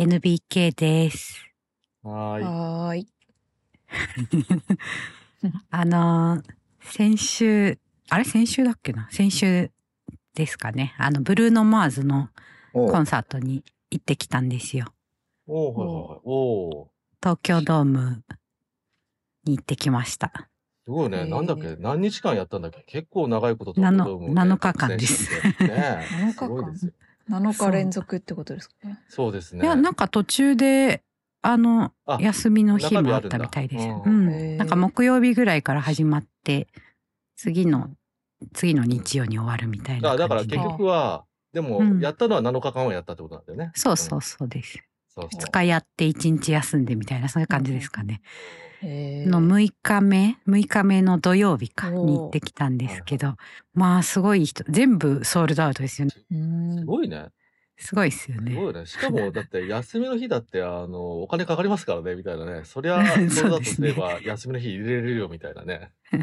NBK です。はーい。はーい。あのー、先週、あれ？先週だっけな？先週ですかね。あの、ブルーノ・マーズのおコンサートに行ってきたんですよ。お。おー。東京ドームに行ってきました。すごいね。なんだっけ？何日間やったんだっけ？結構長いことなの東京ドームをね7日間ですね7日間すごいですよ。7日連続ってことですか？ね。そうですね。いや、なんか途中で、あの、あ休みの日もあったみたいです。ううんなんか木曜日ぐらいから始まって、次の、次の日曜に終わるみたいなあだから。結局は、でもうん、やったのは7日間はやったってことなんだよね。そうそうそうです。そうそう。2日やって1日休んでみたいな、そういう感じですかね。へーの6日目、6日目の土曜日かに行ってきたんですけど、まあすごい人、全部ソールドアウトですよね。すごいね。すごいですよね。すごいね。しかも、だって休みの日だって、あの、お金かかりますからね、みたいなね。そりゃ、そうだとですれば、休みの日入れれるよ、みたいなね。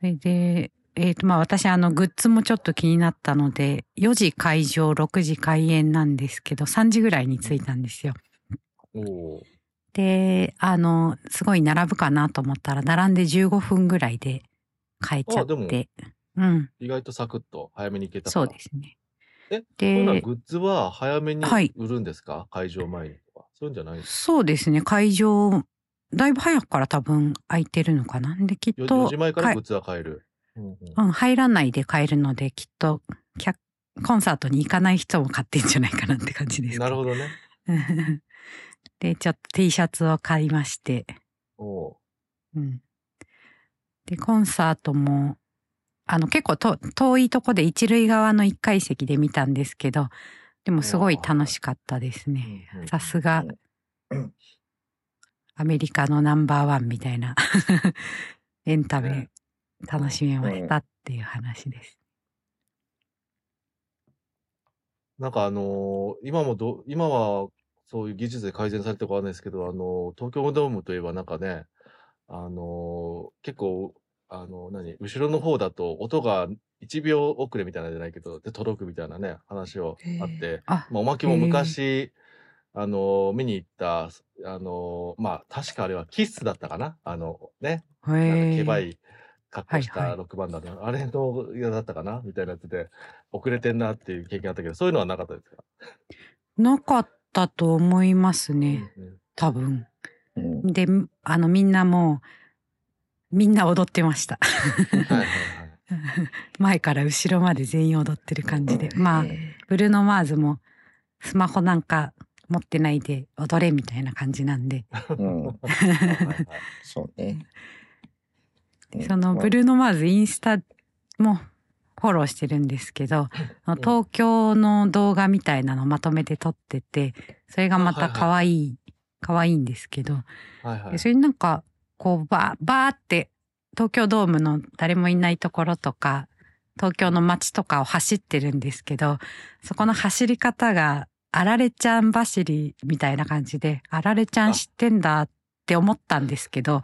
それで、えっ、とまあ私あのグッズもちょっと気になったので、4時会場、6時開演なんですけど、3時ぐらいに着いたんですよ。おお。で、あの、すごい並ぶかなと思ったら、並んで15分ぐらいで買えちゃって。うん、意外とサクッと早めに行けたからそうですね。え、で、グッズは早めにはい売るんですか、会場前にとか。そういうんじゃないんですそうですね、会場、だいぶ早くから多分空いてるのかな？で、きっか 4, と、時前からはいグッズは買える。うんうんうん、入らないで買えるので、きっと、客コンサートに行かない人も買ってんじゃないかなって感じですなるほどね。ど。で、ちょっと T シャツを買いまして、おおうん。で、コンサートも、あの、結構と遠いとこで一塁側の一階席で見たんですけど、でもすごい楽しかったですね。さすがうん、アメリカのナンバーワンみたいな エンタメ楽しめましたっていう話です。なんかあのー今もど、今はそういう技術で改善されてわかんないですけど、あのー東京ドームといえばなんかね、あのー結構、あの何、後ろの方だと音が1秒遅れみたいなのじゃないけど、で届くみたいなね、話をあって、あ、まあ、おまけも昔、あのー見に行った、あのーまあ、確かあれはキッスだったかなあの、ね、へなんかえけばい格好しはいはい。たロックバンドの、あれの嫌だったかなみたいなやつで、遅れてんなっていう経験あったけど、そういうのはなかったですか？なかったと思いますね、うんうん。多分。うん。で、あのみんなもう、みんな踊ってました。前から後ろまで全員踊ってる感じで。まあ、へブルーノ・マーズもスマホなんか持ってないで踊れみたいな感じなんで、そうね。うんそのブルーノ・マーズインスタもフォローしてるんですけど、東京の動画みたいなのまとめて撮ってて、それがまた可愛い、可愛いんですけど、はいはい。でそれになんかこうバーバーって東京ドームの誰もいないところとか東京の街とかを走ってるんですけどそこの走り方があられちゃん走りみたいな感じであられちゃん知ってんだって思ったんですけど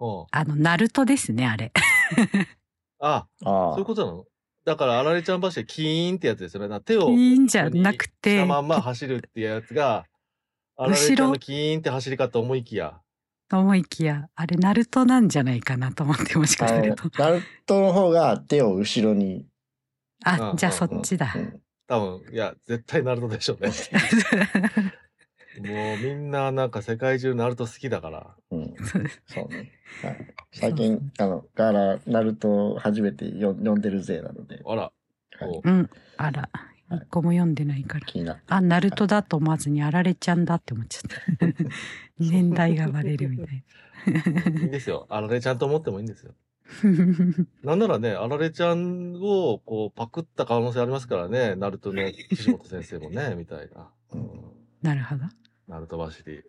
うんあのナルトですねあれ。あ、あそういうあ、ことなの？だから、あられちゃん橋でキーンってやつですよね。手をじゃなくてしたまんま走るっていうやつが、あられちゃんのキーンって走り方思いきや。と思いきやあれナルトなんじゃないかなと思ってもしかするとナルトの方が手を後ろに。うんあじゃあそっちだうん多分、いや、絶対ナルトでしょうね。もうみんななんか世界中ナルト好きだから。うんそうね。はい最近、あの、ガーラ、ナルト初めてよ読んでるぜなので、あら、はい、うんあら一個も読んでないから気にな。あ、ナルトだと思わずにあられちゃんだって思っちゃった。年代がバレるみたいいいんですよ。あられちゃんと思ってもいいんですよ。なんならね、あられちゃんをこうパクった可能性ありますからね、ナルトの岸本先生もね、みたいな。うんなるほど。ナルト走り。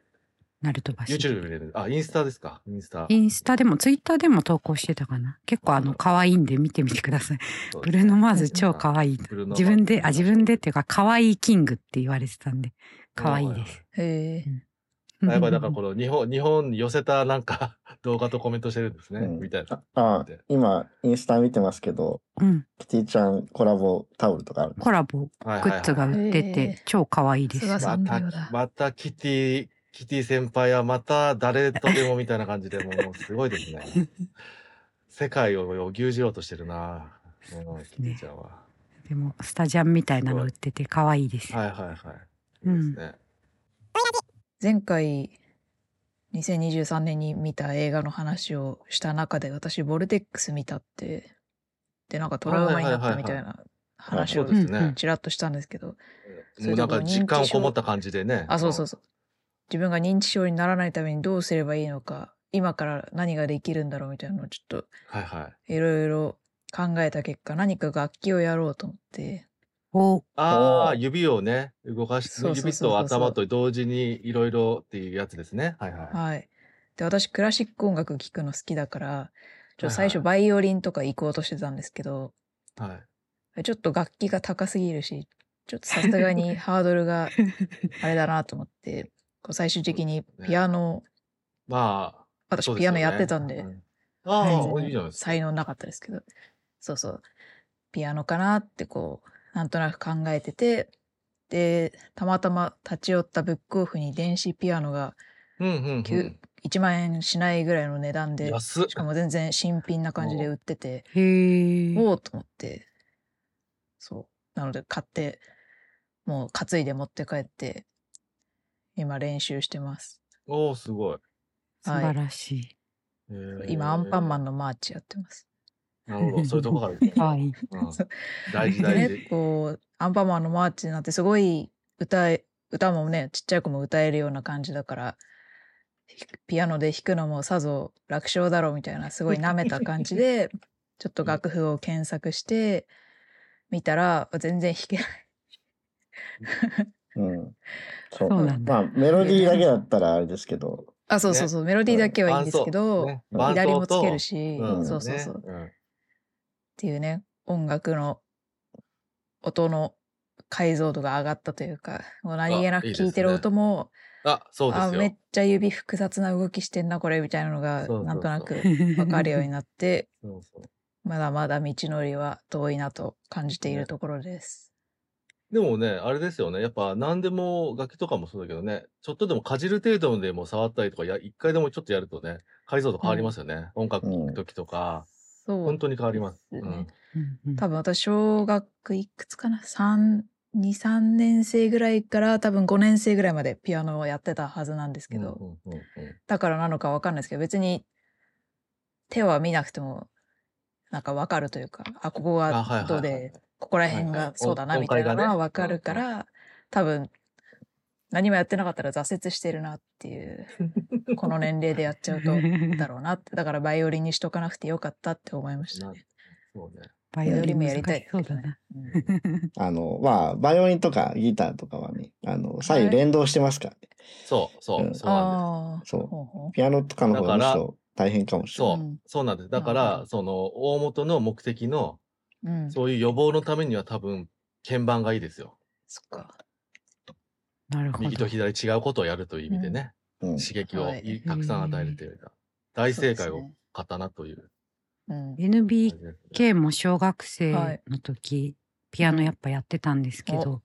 ナルト橋。YouTube で見れる。あ、インスタですか？インスタ。インスタでもツイッターでも投稿してたかな。結構あの可愛いんで見てみてください。ブルーノ・マーズ超可愛い。自分で、あ、自分でっていうか可愛いキングって言われてたんで、可愛いです。へえ。やっぱりだからこの日本、日本に寄せたなんか 動画とコメントしてるんですね。うんみたいな。ああ、今、インスタ見てますけど、うん。キティちゃんコラボタオルとかあるコラボはいグッズが売ってて、超可愛いです。またまたキティ、キティ先輩はまた誰とでもみたいな感じで、もうすごいですね。世界を牛耳ろうとしてるな。うん、キティちゃんは。でも、スタジャンみたいなの売ってて可愛いですよ。はいはいはい。うんいいですね。前回2023年に見た映画の話をした中で私ボルテックス見たってでなんかトラウマになったみたいな話を。ちらっとしたんですけどもうなんか実感をこもった感じでね。あそうそうそう自分が認知症にならないためにどうすればいいのか今から何ができるんだろうみたいなのをちょっと。いろいろ考えた結果何か楽器をやろうと思ってお、あおあ、指をね、動かしそうそうそう指そう。と頭と同時にいろいろっていうやつですね。はいはい。はい。で私クラシック音楽聴くの好きだからちょ最初バイオリンとか行こうとしてたんですけど、はい。ちょっと楽器が高すぎるし、ちょっとさすがに ハードルがあれだなと思って、こう最終的にピアノ、まあ、私ピアノやってたんで、うんああ、いいじゃないですか。才能なかったですけど、そうそう、ピアノかなってこう、なんとなく考えてて、で、たまたま立ち寄ったブックオフに電子ピアノがうんうんうきゅん。1万円しないぐらいの値段で、安っしかも全然新品な感じで売ってて、へえ。おおと思って、そう。なので買って、もう担いで持って帰って、今練習してます。おお、すごい。素晴らしい。今、アンパンマンのマーチやってます。なるほど、そういうとこから い。うん。そう。大事でね大事、。こう、アンパンマンのマーチになってすごい歌え、歌もね、ちっちゃい子も歌えるような感じだから、ひピアノで弾くのもさぞ楽勝だろうみたいな、すごい舐めた感じで、ちょっと楽譜を検索して、見たら、全然弾けない。うん。そう。そうなんだ。まあ、メロディーだけだったらあれですけど、あ、そうそうそう、メロディーだけはいいんですけど、ね左もつける伴し、そうそうそう。ね。んっていうね音楽の音の解像度が上がったというかもう何気なくいいてる音もあ、そうですよ。あめっちゃ指複雑な動きしてんなこれみたいなのがなんとなく 分かるようになってそうそうまだまだ道のりは遠いなと感じているところです。でもね、あれですよね。やっぱ何でも楽器とかもそうだけどね、ちょっとでもかじる程度でも触ったりとか、や一回でもちょっとやるとね、解像度変わりますよね。音楽聴く時とか、そう本当に変わります。ですねうん。多分私小学いくつかな？3 23年生ぐらいから多分5年生ぐらいまでピアノをやってたはずなんですけど、うんうんうんうん。だからなのかわかんないですけど別に手は見なくてもなんかわかるというかあここあはいはいはいがどうでここら辺はいはい。がそうだな音みたいなのはわかるから、多分何もやってなかったら挫折してるなっていう この年齢でやっちゃうとだろうなってだからバイオリンにしとかなくてよかったって思いましたね。そうね。バイオリンもやりたいそうだな。うんあの、まあ、バイオリンとかギターとかはね、あの、左右連動してますからね。そう、そうう、んそうなんです。そうほうほうピアノとかの方が大変かもしれない。そう、うんそうなんです。だから、その、大元の目的の、うん、そういう予防のためには多分、鍵盤がいいですよ。そっかなるほど。右と左違うことをやるという意味でね、うん。刺激をはいいたくさん与えるというか、大正解をそうですったなといううん感じですね。NBK も小学生はいの時、ピアノやっぱやってたんですけど、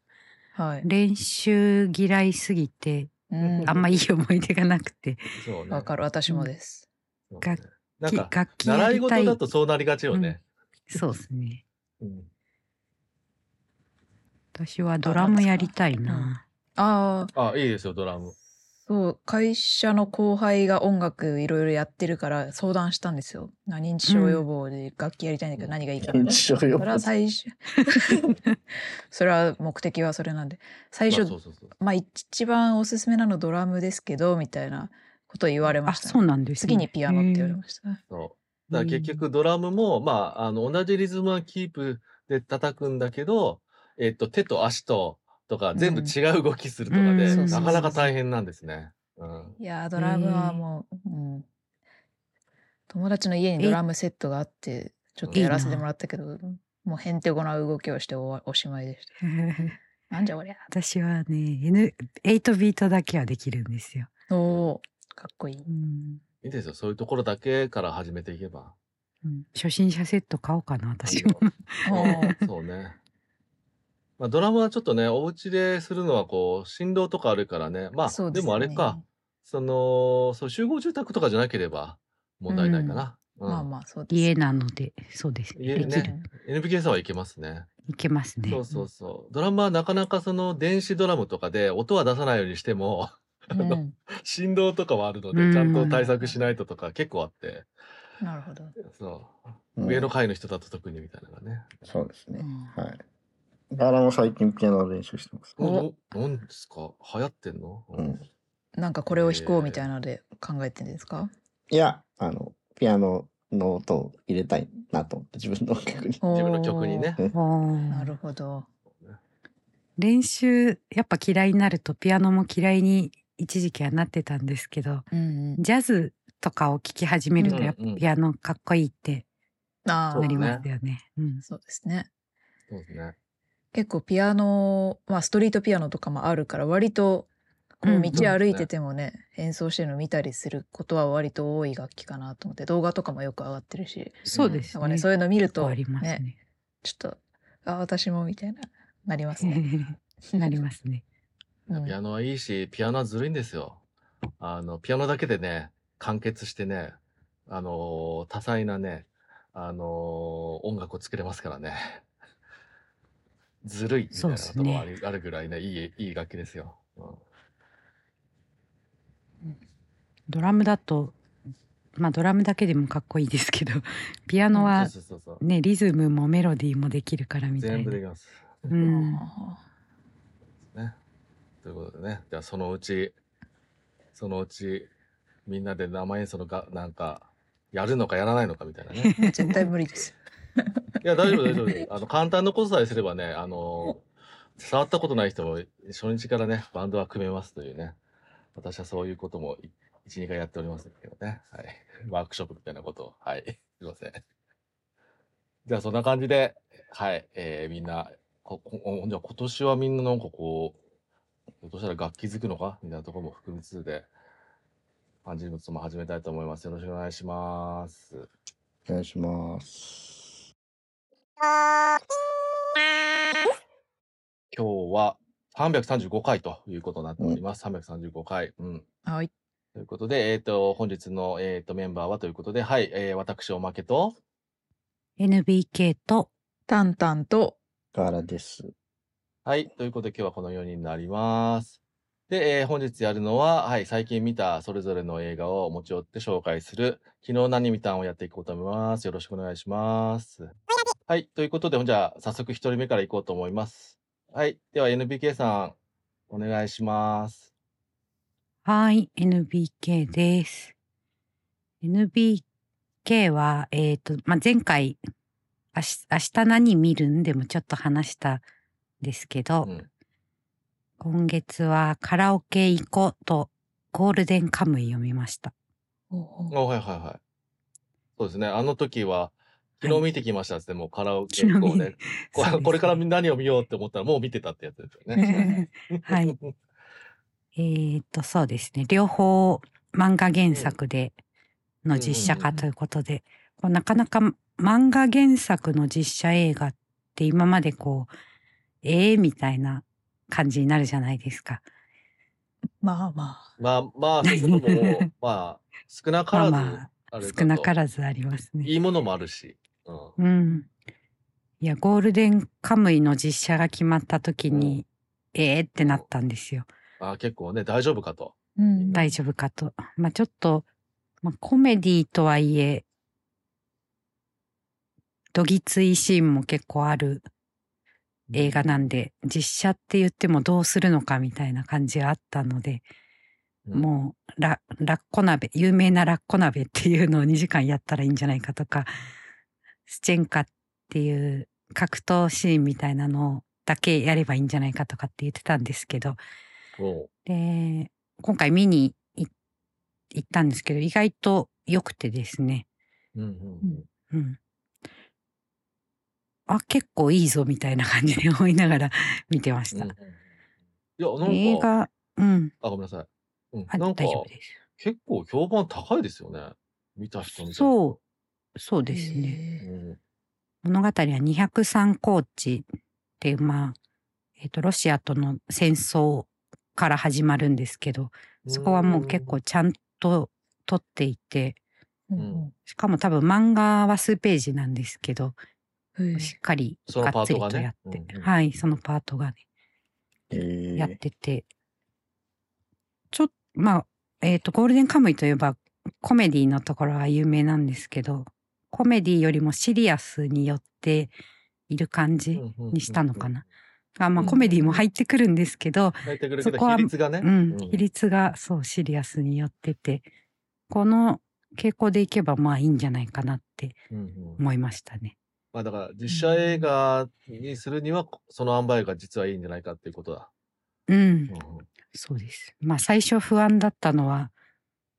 はい、練習嫌いすぎて、うんあんまいい思い出がなくて、そうね。わかる私もです。そうねなんきか、楽器や習いりたい。事だとそうなりがちよね。そうですね。うん私はドラムやりたいな。あああ、いいですよ、ドラム。そう会社の後輩が音楽いろいろやってるから相談したんですよ。な認知症予防で楽器やりたいんだけど何がいいかな認知症予それは防。最初 それは目的はそれなんで最初、まあそうそうそう。まあ一番おすすめなのドラムですけどみたいなことを言われまあ、したね、そうなんですね。次にピアノって言われました。そう。だから結局ドラムも、まあ、あの、同じリズムはキープで叩くんだけど、えっと、手と足と、とか、全部違う動きするとかで、うんなかなか大変なんですね。うん。いやードラムはもう、うん、友達の家にドラムセットがあってちょっとやらせてもらったけどもうへんてこな動きをしておわおしまいでした。なんじゃこりゃ。私はね、N、8ビートだけはできるんですよ。おーかっこいい。うんいいですよ。そういうところだけから始めていけば。うん初心者セット買おうかな、私も。そうね。まあ、ドラムはちょっとね、お家でするのはこう、振動とかあるからね。まあ、でそうでもあれか、その、そう集合住宅とかじゃなければ問題ないかな。うんまあまあそうです。家なので、そうですね。家できる。ね NPK さんはいけますね。いけますね。そうそうそう。ドラムはなかなかその電子ドラムとかで音は出さないようにしても、うんうん振動とかはあるので、うんちゃんと対策しないととか結構あって、なるほど。そう。うん上の階の人だと特にみたいなのがね。そうですね。うんはい。ガーラも最近ピアノの練習してます。おおなんですか？流行ってんの、うんなんかこれを弾こうみたいなので考えてるんですか、いや、あの、ピアノの音を入れたいなと思って、自分の音楽に。自分の曲にね。なるほど。練習、やっぱ嫌いになるとピアノも嫌いに一時期はなってたんですけど、うんうん。ジャズとかを聴き始めるとうんやっぱうんピアノかっこいいってなりますよね。うんそうですね。そうですね。結構ピアノ、まあストリートピアノとかもあるから割とこううん道歩いててもね、演奏してるの見たりすることは割と多い楽器かなと思って動画とかもよく上がってるし、そうですね。なんかねそういうの見ると結構ありますねね。ちょっとあ私もみたいななりますね。なりますね。うんピアノはいいし、ピアノはずるいんですよ。あの、ピアノだけでね、完結してね、あのー多彩なね、あのー音楽を作れますからね。ずるいみたいなこともある,、あるぐらいね、いい、いい楽器ですよ。うんドラムだと、まあドラムだけでもかっこいいですけど、ピアノは。ね、リズムもメロディーもできるからみたいな全部で。きます。うん。ね。ということでね、じゃあそのうち、そのうち、みんなで生演奏のが、なんか、やるのかやらないのかみたいなね。絶対無理です。いや、大丈夫、大丈夫。あの、簡単なことさえすればね、あの、触ったことない人も初日からね、バンドは組めますというね。私はそういうこともい1、2回やっておりますけどね。はい。ワークショップみたいなことを。はい。すいません。じゃあ、そんな感じで、はい。えー、みんな、ここじゃあ今年はみんななんかこう、ひょっとしたら楽器づくのか？みたいなところも含みつつで、漢字物も始めたいと思います。よろしくお願いします。お願いします。今日は335回ということになっております。335回。うん。はい。ということで、えっ、と、本日の、えー、とメンバーはということで、はい、えー、私、おまけと、NBK と、タンタンとガーラです。はい、ということで今日はこの4人になります。で、えー本日やるのは、はい、最近見たそれぞれの映画を持ち寄って紹介する、昨日何見たんをやっていこうと思います。よろしくお願いします。はい、ということで、じゃあ、早速1人目からいこうと思います。はい、では NBK さん、お願いします。はい、NBK です。NBK は、えっ、と、まあ、前回、明日明日何見るんでもちょっと話したんですけど、うん。今月はカラオケ行こうとゴールデンカムイを見ました。あ、はいはいはい。そうですね。あの時は、昨日見てきましたっつって、もうカラオケ昨日見こうね、こそうですこれから何を見ようって思ったらもう見てたってやつですよね。はい。えーっと、そうですね。両方漫画原作での実写化ということで、こうなかなか漫画原作の実写映画って今までこう、ええみたいな感じになるじゃないですか。まあまあ。まあまあ、そういうことも、まあ、少なからず まあまあ少なからずありますね。いいものもあるし。うん。うん。いや、ゴールデンカムイの実写が決まった時に、ええってなったんですよ。あ結構ね、大丈夫かと。うん大丈夫かと。まあちょっと、まあ、コメディとはいえ、どぎついシーンも結構ある映画なんで、実写って言ってもどうするのかみたいな感じがあったので、うんもうラ、ラッコ鍋、有名なラッコ鍋っていうのを2時間やったらいいんじゃないかとか、スチェンカっていう格闘シーンみたいなのだけやればいいんじゃないかとかって言ってたんですけど、で、今回見に行行ったんですけど、意外と良くてですね。うんうんうん。あ、結構いいぞみたいな感じで思いながら見てましうん。た。いや、なんか、映画、うん。あ、ごめんなさい。あうんなんか大丈夫です。結構評判高いですよね。見た人そう、そうですね。物語は203高地っていう、まあ、えっ、と、ロシアとの戦争から始まるんですけど、そこはもう結構ちゃんと撮っていて、しかも多分漫画は数ページなんですけど、しっかりがっつりとやって、うんうん。はい、そのパートがね、え。ーやってて、ちょっと、まあ、えっ、と、ゴールデンカムイといえばコメディのところは有名なんですけど、コメディよりもシリアスによっている感じにしたのかな。あまあ、うんコメディも入ってくるんですけど、入ってくるけど、そこは比率がね。うん、比率がそうシリアスによってて、この傾向でいけばまあいいんじゃないかなってうんうん思いましたね。まあだから実写映画にするにはその塩梅が実はいいんじゃないかっていうことだ。うん、うんそうです。まあ最初不安だったのは、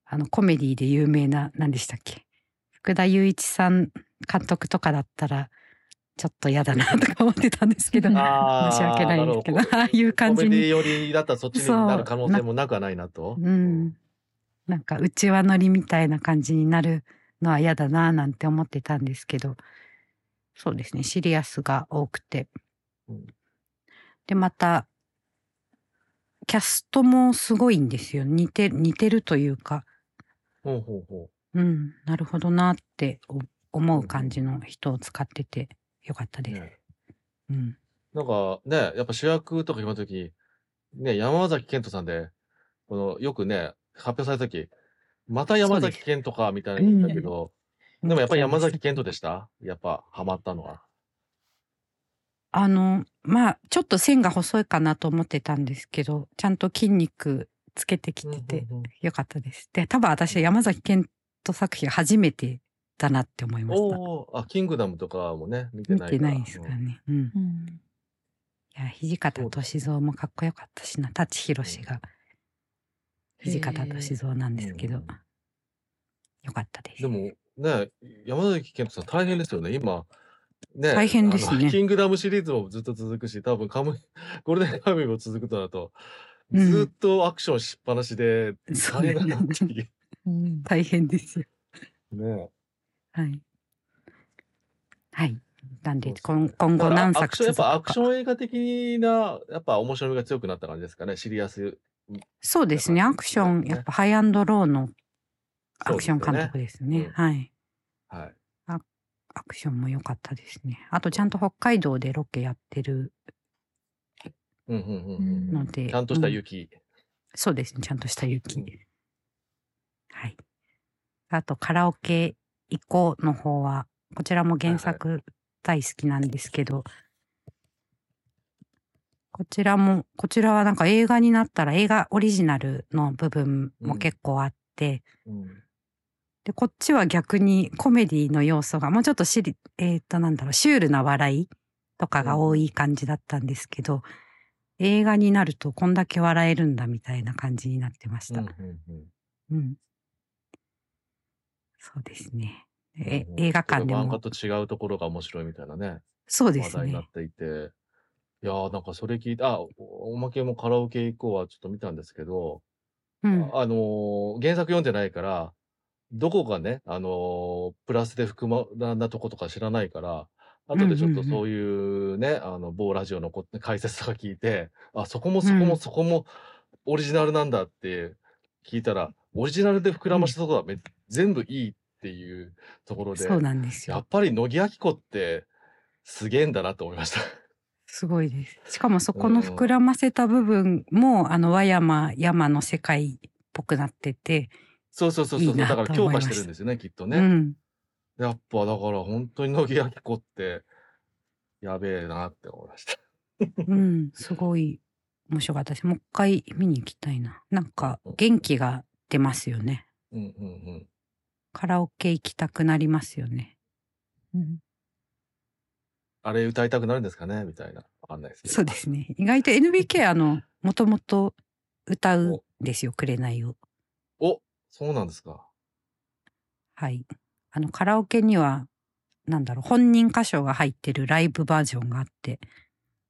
あのコメディで有名な、何でしたっけ？福田雄一さん監督とかだったら、ちょっと嫌だなとか思ってたんですけど、申し訳ないんですけどああいう感じにコメディ寄りだったらそっちになる可能性もなくはないなと。うん。なんか、うちわ乗りみたいな感じになるのは嫌だななんて思ってたんですけど、そうですね、シリアスが多くて。うんで、また、キャストもすごいんですよ。似て、似てるというか、ほうほうほうん、なるほどなってお思う感じの人を使っててよかったう。です。ねうん。なんかね、やっぱ主役とか決まった時ね、山崎賢人さんで、この、よくね、発表された時また山崎賢人か、みたいな言ったけど、でもやっぱり山崎賢人でした？やっぱハマったのは。あの、まあ、ちょっと線が細いかなと思ってたんですけど、ちゃんと筋肉つけてきててよかったです。で、多分私山崎賢人作品初めてだなって思いました。あ、キングダムとかもね、見て見ないから。てないですからね。うん。いうんや、土方歳三もかっこよかったしな。舘ひろしが土方歳三なんですけどうん、よかったです。でもね、山崎賢人さん大変ですよね。今、ね、大変ですねキングダムシリーズもずっと続くし、多分カムイ、ゴールデンカムイも続くとなると、うんずっとアクションしっぱなしで大変だなっていう。うん大変ですよ。ねはい。はい。なんで、今今後何ア作やっぱアクション映画的な、やっぱ面白みが強くなった感じですかね。シリアス。そうですね。アクション、ねやっぱハイアンドローのアクションそうですよね監督ですね。うんはい。はい。アクションも良かったですね。あとちゃんと北海道でロケやってるうんうんうんうん。ので。ちゃんとしたうん雪。そうですね。ちゃんとした雪。あとカラオケ行こうの方は、こちらも原作大好きなんですけど、こちらも、こちらはなんか映画になったら映画オリジナルの部分も結構あって、うん。で、こっちは逆にコメディの要素が、もうちょっとシリ、えっ、と、なんだろう、シュールな笑いとかが多い感じだったんですけど、映画になるとこんだけ笑えるんだみたいな感じになってました。うんうんうん。うん。そうですね。え映画館で漫画も。と違うところが面白いみたいなね、そうです話題になっね。ていて。いやーなんかそれ聞いて、あ、おおまけもカラオケ行こうはちょっと見たんですけど、うん。あのー原作読んでないから、どこがね、あのープラスで含まなとことか知らないから、後でちょっとそういうね、あの、某ラジオのこ解説とか聞いて、あ、そこもそこうんもそこもオリジナルなんだって聞いたら、オリジナルで膨らましたところはめ、全部いいっていうところで、そうなんですよ。やっぱり乃木明子ってすげえんだなと思いました。すごいです。しかもそこの膨らませた部分も、あの、和山、山の世界っぽくなってて、そうそうそうそう。だからと強化してるんですよね、きっとうね。ん。やっぱだから本当に乃木明子ってやべえなって思いました。うん。すごい面白かったです。もう一回見に行きたいな。なんか、元気が出ますよね。うんうんうん。カラオケ行きたくなりますよね。うんあれ歌いたくなるんですかね？みたいな。わかんないですけど。そうですね。意外と NBK あの、もともと歌うんですよ、紅を。おそうなんですか。はい。あの、カラオケには、なんだろう、本人歌唱が入ってるライブバージョンがあって、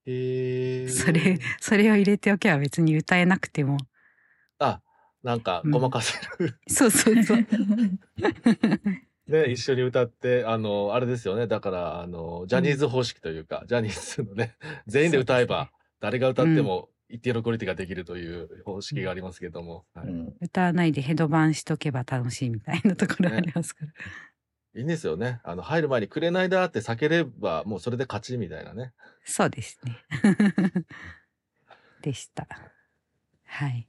へえ。それ、それを入れておけば別に歌えなくても、あ、なんかごまかせる、そうそうそう。ね、一緒に歌って、あの、あれですよね。だから、あの、ジャニーズ方式というか、ジャニーズのね、全員で歌えば、誰が歌っても一定のクオリティができるという方式がありますけども。はいうん歌わないでヘドバンしとけば楽しいみたいなところありますから。いいんですよね。あの、入る前にくれないだって叫れば、もうそれで勝ちみたいなね。そうですね。でした。はい。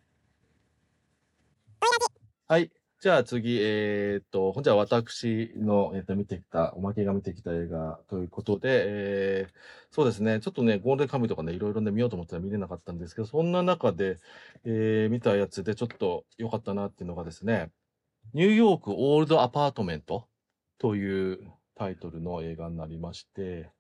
はい。じゃあ次、えーっと、じゃあ私の、えーっと、見てきた、おまけが見てきた映画ということで、えーそうですね、ちょっとね、ゴールデンカムイとかね、いろいろね、見ようと思ったら見れなかったんですけど、そんな中で、えー見たやつでちょっと良かったなっていうのがですね、ニューヨークオールドアパートメントというタイトルの映画になりまして、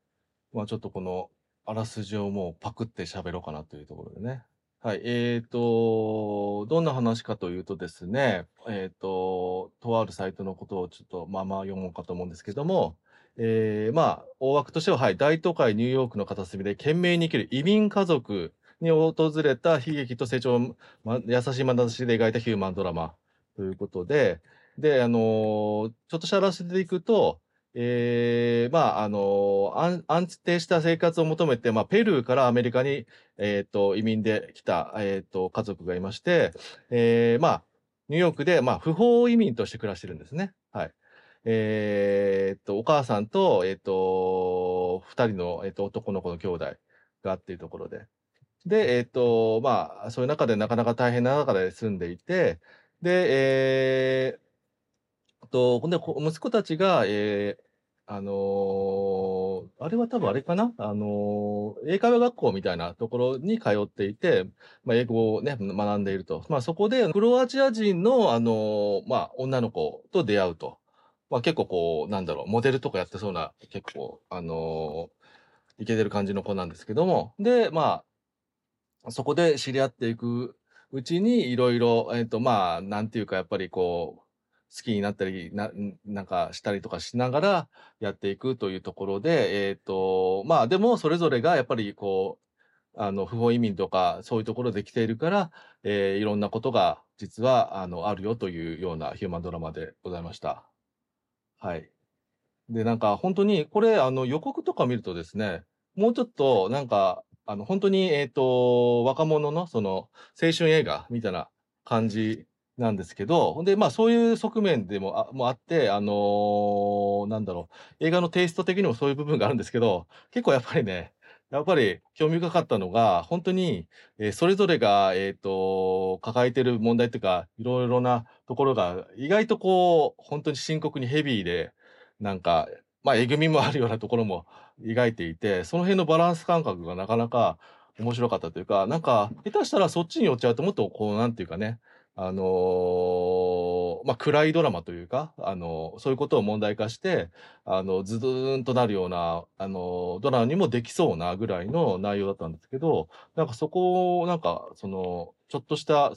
まあちょっとこの、あらすじをもうパクって喋ろうかなというところでね。はい。えっ、と、どんな話かというとですね、えっ、と、とあるサイトのことをちょっとまあまあ読もうかと思うんですけども、えーまあ、大枠としては、はい、大都会ニューヨークの片隅で懸命に生きる移民家族に訪れた悲劇と成長を、ま、優しい眼差しで描いたヒューマンドラマということで、で、あのーちょっとしたあらせていくと、えーまあ、あの安安定した生活を求めて、まあ、ペルーからアメリカに、えっ、と、移民で来た、えっ、と、家族がいまして、えーまあ、ニューヨークで、まあ、不法移民として暮らしてるんですね。はい。えっ、と、お母さんと、えっ、と、二人の、えっ、と、男の子の兄弟がっていうところで。で、えっ、と、まあ、そういう中でなかなか大変な中で住んでいて、で、えー、と、ほんで、息子たちが、えーあのーあれは多分あれかな？あのー英会話学校みたいなところに通っていて、まあ、英語をね、学んでいると。まあ、そこで、クロアチア人の、あのーまあ、女の子と出会うと。まあ、結構こう、なんだろう、モデルとかやってそうな、結構、あのいけてる感じの子なんですけども。で、まあ、そこで知り合っていくうちに、いろいろ、えっ、と、まあ、なんていうか、やっぱりこう、好きになったり、な、なんかしたりとかしながらやっていくというところで、えっ、と、まあ、でも、それぞれがやっぱりこう、あの、不法移民とか、そういうところで来ているから、えーいろんなことが、実は、あの、あるよというようなヒューマンドラマでございました。はい。で、なんか、本当に、これ、あの、予告とか見るとですね、もうちょっと、なんか、あの、本当に、えっ、と、若者の、その、青春映画みたいな感じなんですけど、ほんで、まあ、そういう側面でもあもあって、あのーなんだろう、映画のテイスト的にもそういう部分があるんですけど、結構やっぱりね、やっぱり興味深かったのが、本当に、えーそれぞれが、えっ、と、抱えてる問題というか、いろいろなところが、意外とこう、本当に深刻にヘビーで、なんか、まあ、えぐみもあるようなところも描いていて、その辺のバランス感覚がなかなか面白かったというか、なんか、下手したらそっちに寄っちゃうともっとこう、なんていうかね、あのーまあ、暗いドラマというか、あのそういうことを問題化して、あの、ズドーンとなるような、あのドラマにもできそうなぐらいの内容だったんですけど、なんかそこを、なんか、その、ちょっとした青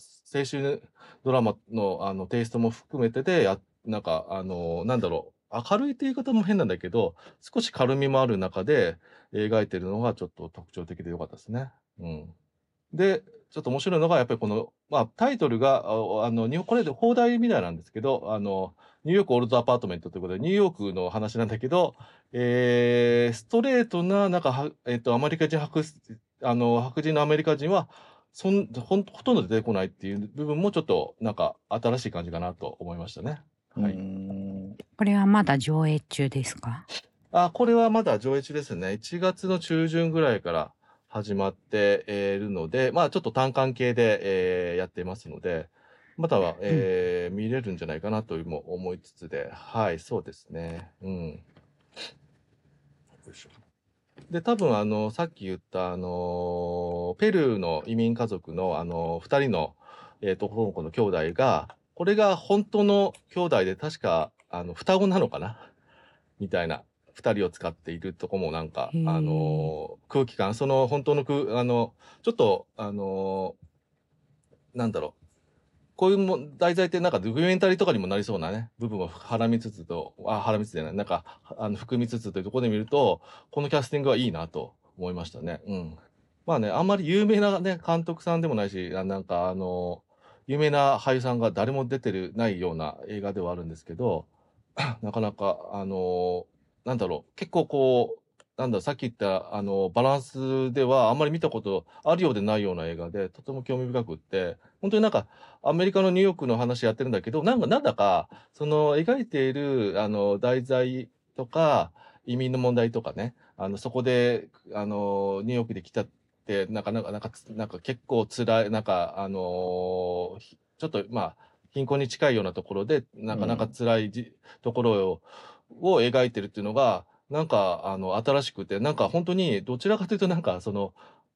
春ドラマの、あの、テイストも含めてで、や、なんか、あのなんだろう、明るいって言い方も変なんだけど、少し軽みもある中で描いてるのがちょっと特徴的で良かったですね。うん。で、ちょっと面白いのが、やっぱりこの、まあ、タイトルが、ああの、日本これで放題みたいなんですけど、あの、ニューヨークオールドアパートメントということで、ニューヨークの話なんだけど、えーストレートな、なんかは、えっ、と、アメリカ人白、あの、白人のアメリカ人は、そん、ほん、ほとんど出てこないっていう部分もちょっと、なんか、新しい感じかなと思いましたね。はうい。んこれはまだ上映中ですか？あ、これはまだ上映中ですね。1月の中旬ぐらいから始まっているので、まあちょっと単館系で、えーやっていますので、または、えー見れるんじゃないかなというも思いつつで、はい、そうですね。うん。で、多分あの、さっき言った、あの、ペルーの移民家族の、あの、二人の、えっ、と、男の子の兄弟が、これが本当の兄弟で、確か、あの、双子なのかな？みたいな、二人を使っているとこもなんか、あの、空気感、その本当の空、あの、ちょっと、あの、なんだろう。こういうも題材ってなんかドキュメンタリーとかにもなりそうなね、部分をはらみつつと、あ、はらみつつじゃない、なんか、あの、含みつつというところで見ると、このキャスティングはいいなと思いましたね。うん。まあね、あんまり有名なね、監督さんでもないし、あなんかあの、有名な俳優さんが誰も出てるないような映画ではあるんですけど、なかなか、あの、なんだろう、結構こう、なんだ、さっき言った、あの、バランスではあんまり見たことあるようでないような映画で、とても興味深くって、本当になんか、アメリカのニューヨークの話やってるんだけど、なんか、なんだか、その、描いている、あの、題材とか、移民の問題とかね、あの、そこで、あの、ニューヨークで来たって、なんか、なんか、なんか、なんか結構辛い、なんか、あのひちょっと、まあ、貧困に近いようなところで、なかなか辛いじ、ところを、を描いてるっていうのが、なんか、あの、新しくて、なんか本当に、どちらかというと、なんか、その、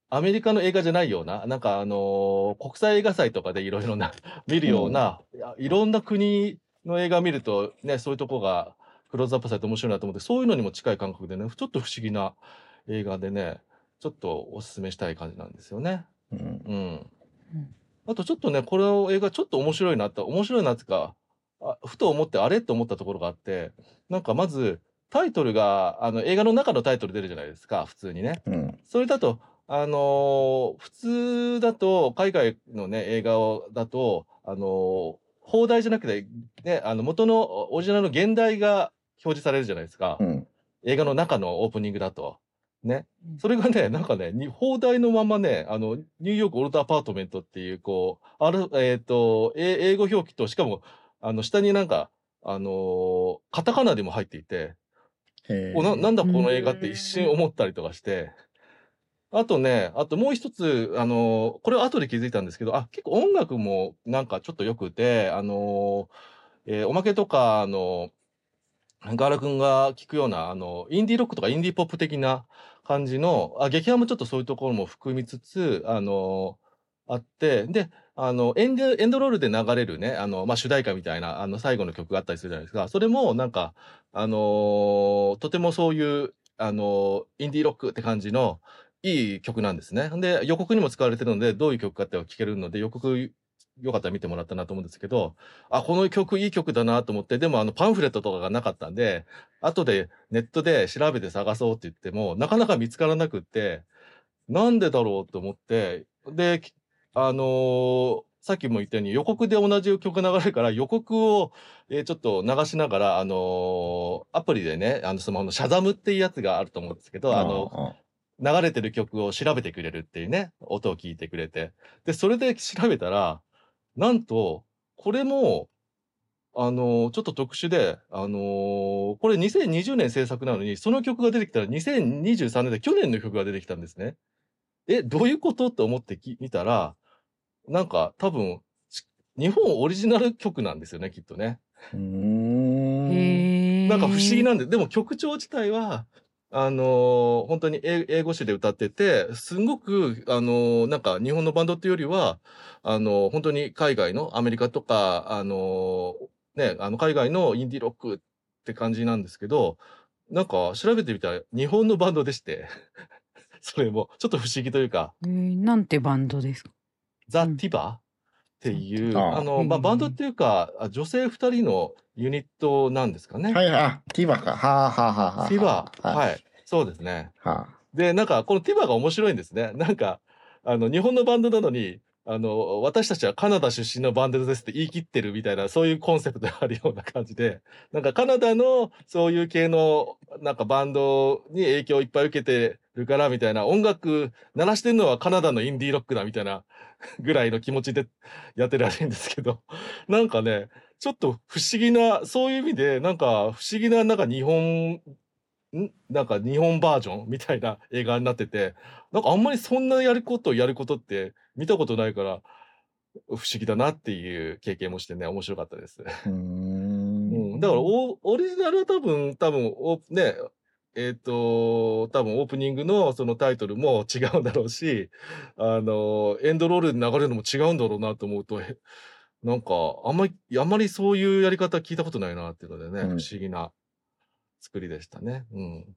アメリカの映画じゃないような、なんかあの国際映画祭とかでいろいろな、見るような、いやいろんな国の映画見ると、ね、そういうとこがクローズアップされて面白いなと思って、そういうのにも近い感覚でね、ちょっと不思議な映画でね、ちょっとおすすめしたい感じなんですよね。うんうん。あとちょっとね、この映画ちょっと面白いなって、面白いなっていうか、あふと思って、あれ？って思ったところがあって、なんかまず、タイトルが、あの、映画の中のタイトル出るじゃないですか、普通にね。うんそれだと、あのー普通だと、海外のね、映画をだと、あのー邦題じゃなくて、ね、あの、元のオリジナルの原題が表示されるじゃないですか。うん映画の中のオープニングだと。ね。それがね、なんかね、に邦題のままね、あの、ニューヨークオールドアパートメントっていう、こう、ある、えっ、と、え英語表記と、しかも、あの、下になんか、あのーカタカナでも入っていて、へおな、なんだこの映画ってうん一瞬思ったりとかして、あとね、あともう一つ、あのーこれは後で気づいたんですけど、あ、結構音楽もなんかちょっと良くて、あのーえーおまけとか、あのガーラ君が聞くような、あの、インディーロックとかインディーポップ的な感じの、あ、劇団もちょっとそういうところも含みつつ、あのあって、で、あの、エンド、エンドロールで流れるね、あの、まあ、主題歌みたいな、あの、最後の曲があったりするじゃないですか。それも、なんか、あのとてもそういう、あのインディーロックって感じの、いい曲なんですね。で、予告にも使われてるので、どういう曲かって聞けるので、予告、よかったら見てもらったなと思うんですけど、あ、この曲いい曲だなと思って、でもあの、パンフレットとかがなかったんで、後でネットで調べて探そうって言っても、なかなか見つからなくって、なんでだろうと思って、で、あのーさっきも言ったように予告で同じ曲が流れるから予告を、えーちょっと流しながら、あのーアプリでね、あのスマホのシャザムっていうやつがあると思うんですけど、あの、流れてる曲を調べてくれるっていうね、音を聞いてくれて。で、それで調べたら、なんと、これも、あのーちょっと特殊で、あのーこれ2020年制作なのに、その曲が出てきたら2023年で去年の曲が出てきたんですね。え、どういうこと？って思ってき見たら、なんか多分、ち日本オリジナル曲なんですよね、きっとね。なんか不思議なんで、でも曲調自体は、あのー本当に英英語詞で歌ってて、すごく、あのーなんか日本のバンドっていうよりは、あのー本当に海外のアメリカとか、あのーね、あの海外のインディーロックって感じなんですけど、なんか調べてみたら日本のバンドでして、それも。ちょっと不思議というか、へーなんてバンドですか？ザ・うんティバっていう、ああの、まあ、うんバンドっていうか、あ女性二人のユニットなんですかね。はい、あ、ティバか。はあ、はあ、はあ、はあ。ティバ、はい。はい。そうですね。はで、なんか、このティバが面白いんですね。なんか、あの、日本のバンドなのに、あの、私たちはカナダ出身のバンドですって言い切ってるみたいな、そういうコンセプトがあるような感じで、なんかカナダのそういう系の、なんかバンドに影響をいっぱい受けてるから、みたいな、音楽鳴らしてるのはカナダのインディーロックだ、みたいな ぐらいの気持ちでやってるらしいんですけど、なんかね、ちょっと不思議な、そういう意味で、なんか不思議な、なんか日本ん？なんか日本バージョンみたいな映画になってて、なんかあんまりそんなやることをやることって見たことないから、不思議だなっていう経験もしてね、面白かったです。あ。うんん、だからオオリジナルは多分、多分、おね、えっ、と、多分オープニングのそのタイトルも違うんだろうし、あの、エンドロールで流れるのも違うんだろうなと思うと、えなんか、あんまり、あんまりそういうやり方聞いたことないなっていうのでね、うん不思議な作りでしたね。うん。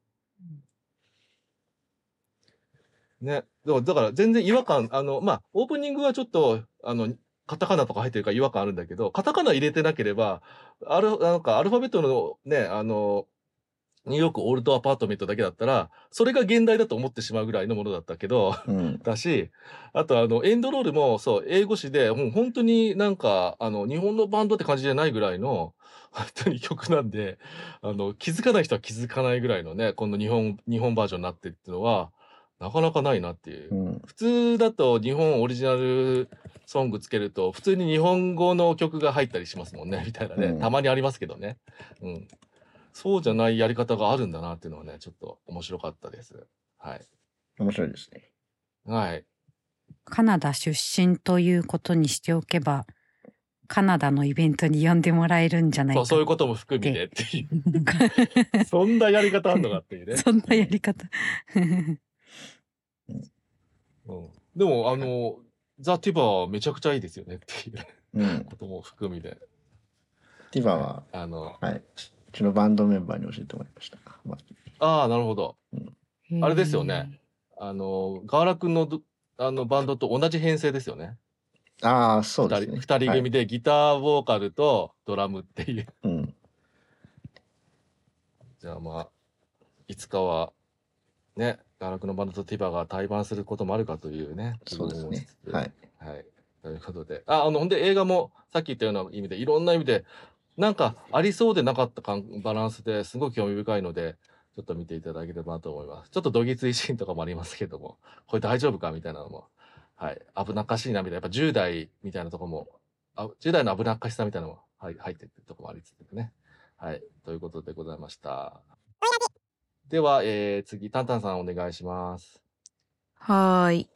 ね。だから、だから全然違和感、あの、まあ、オープニングはちょっと、あの、カタカナとか入ってるから違和感あるんだけど、カタカナ入れてなければ、ある、なんかアルファベットのね、あの、ニューヨークオールドアパートメントだけだったら、それが現代だと思ってしまうぐらいのものだったけど、うん。だし、あとあの、エンドロールもそう、英語詞で、もう本当になんか、あの、日本のバンドって感じじゃないぐらいの、本当に曲なんで、あの、気づかない人は気づかないぐらいのね、この日本、日本バージョンになってるっていうのは、なかなかないなっていうう。ん。普通だと日本オリジナルソングつけると、普通に日本語の曲が入ったりしますもんね、みたいなね。うんたまにありますけどね。うん。そうじゃないやり方があるんだなっていうのはね、ちょっと面白かったです。はい。面白いですね。はい。カナダ出身ということにしておけば、カナダのイベントに呼んでもらえるんじゃないかそう、そういうことも含めてっていう。そんなやり方あんのかっていうね。そんなやり方。うん。でも、あの、ザ・ティバーはめちゃくちゃいいですよねっていううん。ことも含みで。ティバは、あの、はい。うちのバンドメンバーに教えてもらいました。まあああ、なるほど。あれですよね。あの、ガーラ君のどあのバンドと同じ編成ですよね。ああ、そうですね。二人二人組でギターボーカルとドラムっていう。はい。うん。じゃあまあ、いつかは、ね、ガーラ君のバンドとティバが対バンすることもあるかというね。そうですね。い。はい。はい。ということで。あ、あの、ほんで映画もさっき言ったような意味で、いろんな意味で、なんかありそうでなかった感バランスですごく興味深いので、ちょっと見ていただければなと思います。ちょっとどぎついシーンとかもありますけども、これ大丈夫かみたいなのも、はい。危なっかしいなみたいな、やっぱ10代みたいなとこも、あ10代の危なっかしさみたいなのもはい入ってるとこもありつつね。はい。ということでございました。では、えー、次、タンタンさんお願いします。はーい。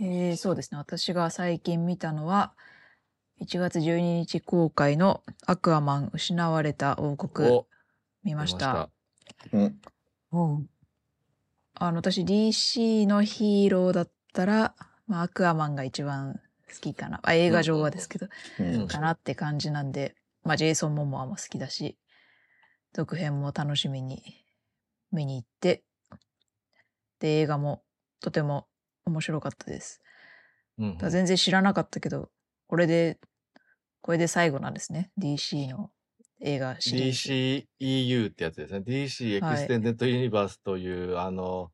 えー、そうですね。私が最近見たのは、1月12日公開のアクアマン失われた王国お、見ました。うん。おうあの、私 DC のヒーローだったら、まあ、アクアマンが一番好きかな。あ映画上はですけど、うん。かなって感じなんで、まあ、ジェイソン・モモアも好きだし、続編も楽しみに見に行って、で、映画もとても面白かったです。うんだ全然知らなかったけど、これで、これで最後なんですね。DC の映画シリーズ。DCEU ってやつですね。DC エクステンデッドユニバースという、あの、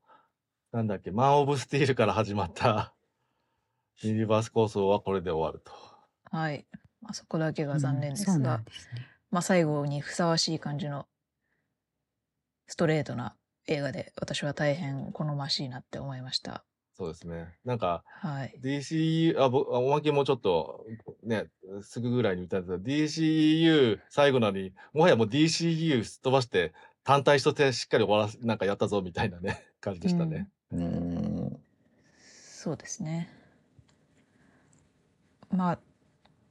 なんだっけ、マン・オブ・スティールから始まった ユニバース構想はこれで終わると。はい。まあ、そこだけが残念ですそうなが、んですね。まあ、最後にふさわしい感じのストレートな映画で、私は大変好ましいなって思いました。そうですね。なんか、はい。DCU、あ、ぼあおまけもちょっと、ね、すぐぐらいに言ったんですが、DCU 最後なのに、もはやもう DCU すっ飛ばして、単体としてしっかり終わらせ、なんかやったぞみたいなね、感じでしたね。うん。そうですね。まあ、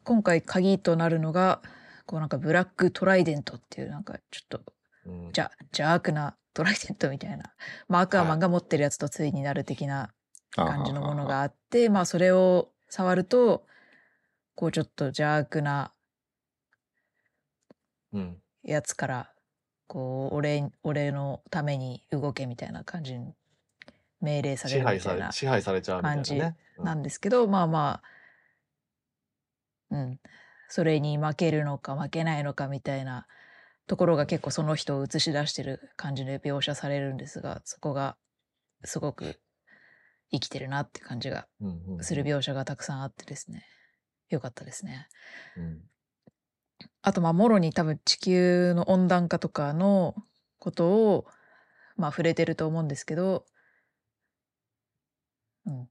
今回鍵となるのが、こうなんかブラックトライデントっていうなんかちょっとうんじゃ邪悪なトライデントみたいな、まあ、アクアマンが持ってるやつとついになる的な感じのものがあって、まあそれを触ると、こうちょっと邪悪なうん。やつから、こう、俺、俺のために動けみたいな感じに命令されるみたいな、支配されちゃうみたいなね。うんなんですけど、まあまあ、うん。それに負けるのか負けないのかみたいなところが結構その人を映し出してる感じで描写されるんですが、そこがすごく生きてるなって感じがする描写がたくさんあってですね。よかったですね。うんあと、まあ、もろに多分地球の温暖化とかのことを、まあ、触れてると思うんですけど、うん。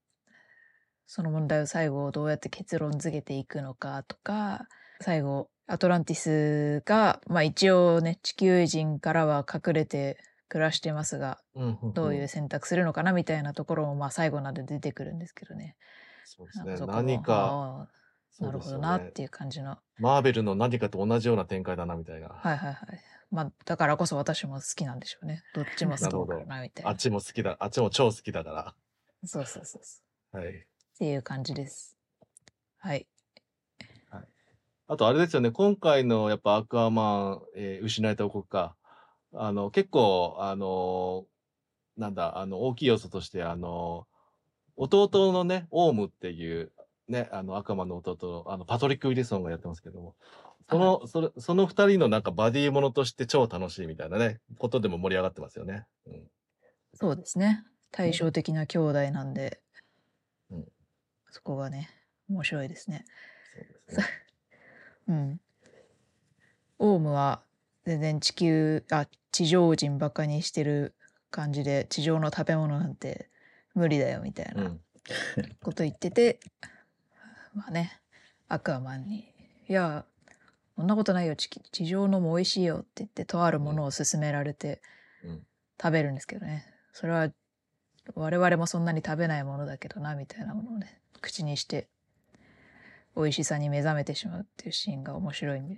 その問題を最後どうやって結論付けていくのかとか、最後、アトランティスが、まあ一応ね、地球人からは隠れて暮らしてますが、うんうんどういう選択するのかなみたいなところも、まあ最後まで出てくるんですけどね。そうですね何か、なるほどなっね。ていう感じのマーベルの何かと同じような展開だなみたいな。はいはいはい。まあ、だからこそ私も好きなんでしょうね。どっちも好きだかなみたいなあっ。ちも好きだ、あっちも超好きだかそうそうそうそう。ら。はい。っていう感じです。はい。あとあれですよね、今回のやっぱアクアマン、えー失われた王国か。あの、結構、あのなんだ、あの、大きい要素として、あの弟のね、オウムっていう、ね、あの、悪魔の弟の、あの、パトリック・ウィリソンがやってますけども、その、それ、その二人のなんかバディものとして超楽しいみたいなね、ことでも盛り上がってますよね。うん。そうですね。対照的な兄弟なんで、うんそこがね、面白いですね。そうですね。うん。オウムは全然地球、あ、地上人バカにしてる感じで、地上の食べ物なんて無理だよみたいうなんこと言ってて、まあね、アクアマンに、いや、そんなことないよ、地地上のも美味しいよって言って、とあるものを勧められてうん。食べるんですけどね。それは我々もそんなに食べないものだけどな、みたいなものをね、口にして、美味しさに目覚めてしまうっていうシーンが面白いんで、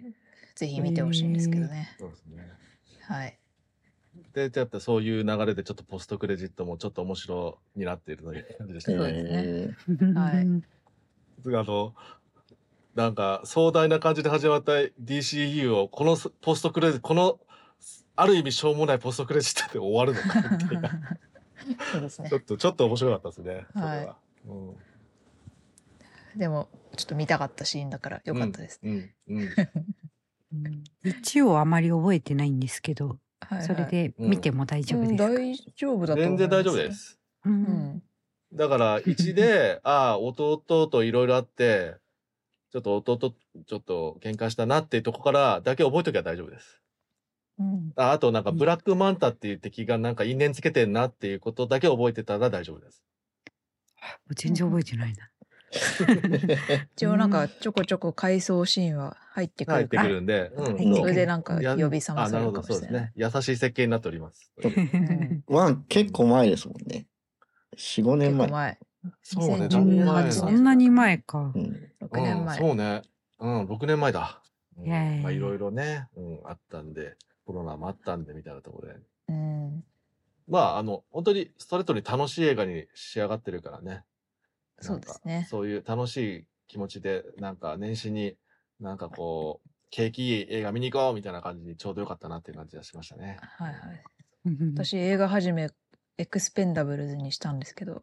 ぜひ見てほしいんですけどね。そうですね。はい。で、やっぱそういう流れでちょっとポストクレジットもちょっと面白になっているという感じでしたね。そうですねえはいあの、なんか壮大な感じで始まった DCU をこのポストクレジット、このある意味しょうもないポストクレジットで終わるのかっていうそうですねちょ。っと、ちょっと面白かったですね。それは。はいうんでも、ちょっと見たかったシーンだからよかったです。うん。うん。うん一応あまり覚えてないんですけど、はいはいそれで見ても大丈夫ですか、うん大丈夫だと思います全然大丈夫で。す。ううんん。だから、1で、ああ、弟といろいろあって、ちょっと弟、ちょっと喧嘩したなっていうとこからだけ覚えときゃ大丈夫です。うん。ああと、なんか、うんブラックマンタっていう敵がなんか因縁つけてんなっていうことだけ覚えてたら大丈夫です。全然覚えてないな。一応なんかちょこちょこ回想シーンは入ってく入ってるから、くるんで、うん。それでなんかや呼び覚まあ、なるほど、されるかもそうですしれない。ね。優しい設計になっております。んワン結構前ですもんね。4、5年前。結構前。そうね、2018だいぶ前年そんなに前か。うん。6年前。うん、そうね。うん、6年前だ。うんまあ、いろいろね、うん、あったんで、コロナもあったんで、みたいなところで。うん。まあ、あの、本当にストレートに楽しい映画に仕上がってるからね。そうですねかそういう楽しい気持ちで、なんか年始に、なんかこう、景気いい映画見に行こうみたいな感じにちょうどよかったなっていう感じがしましたね。はいはい。私私映画始め、エクスペンダブルズにしたんですけど、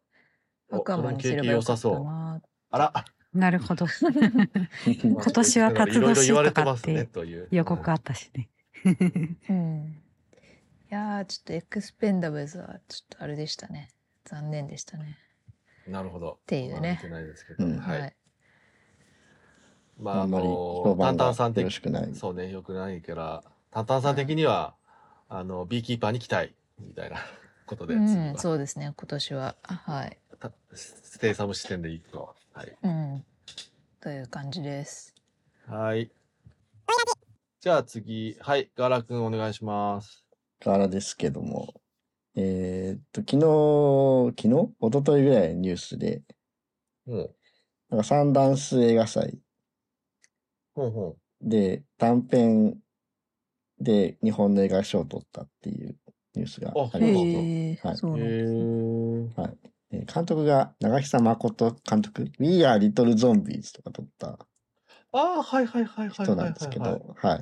おアクアマンにすればよかったな。あら、なるほど。今 今年は辰年言われとかってますね、てという。予告あったしね。うん。いやー、ちょっとエクスペンダブルズはちょっとあれでしたね。残念でしたね。なるほど。ていうねまあないですけど。うん。まあ、ああんまりの評、タンタ判がンさん的よろしくない。そうね、よくないから、タンタンさん的には、あの、ビーキーパーに期待、みたいな ことで、次うん、はそうですね、今年は。はい。たステイサム視点でいくと。はい。うん。という感じです。はい。じゃあ次、はい、ガラ君お願いします。からですけども、えーっと、昨日、昨日？一昨日ぐらいのニュースで、ほう。なんかサンダンス映画祭ほうほで短編で日本の映画賞を取ったっていうニュースがあありましへえはい。はい。えー監督が長久誠監督、We Are Little Zombies とか撮ったああ、はいはいはいはいはい。人なんですけど、はへい。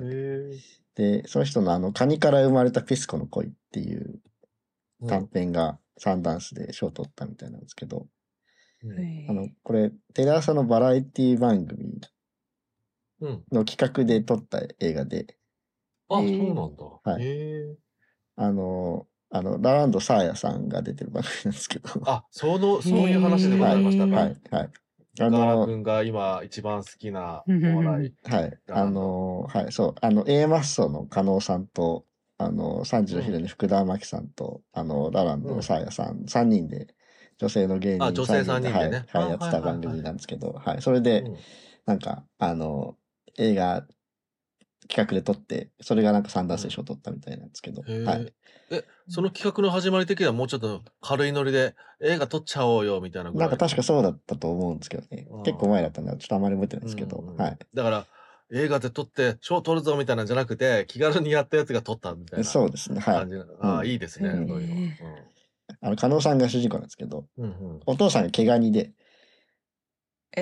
ーで、その人のあの、カニから生まれたピスコの恋っていううん短編がサンダンスで賞を取ったみたいなんですけど、うんへあの、これ、テレ朝のバラエティ番組うん。の企画で撮った映画で、あ、そうなんだ。はいへえ。あの、あの、ラランドサーヤさんが出てる番組なんですけど、あ、その、そういう話でございましたか。はい、はい。あの、君が今一番好きなうんうんうんお笑い。はい、あの、はい、そう、あの、A マッソの加納さんと、あの、三時のヒロに福田真紀さんと、あの、ラランドのサーヤさん、三人で、女性の芸人あ女性三人でね。はい、はい、やってた番組なんですけど、はい、それで、うん。なんか、あの、映画企画で撮って、それがなんかサンダースで賞を取ったみたいなんですけど、はい。え、その企画の始まり的にはもうちょっと軽いノリで映画撮っちゃおうよみたいなないんか確かそうだったと思うんですけどね。うん。結構前だったんで、ちょっとあまり覚えてないですけど、はい。だから映画で撮って賞取るぞみたいなんじゃなくて気軽にやったやつが撮ったみたいなそうですね、はい感。じなああ、うんいいですね。へーそういうあの、加納さんが主人公なんですけど、の。うん。うんうん。お父さんが毛ガニで、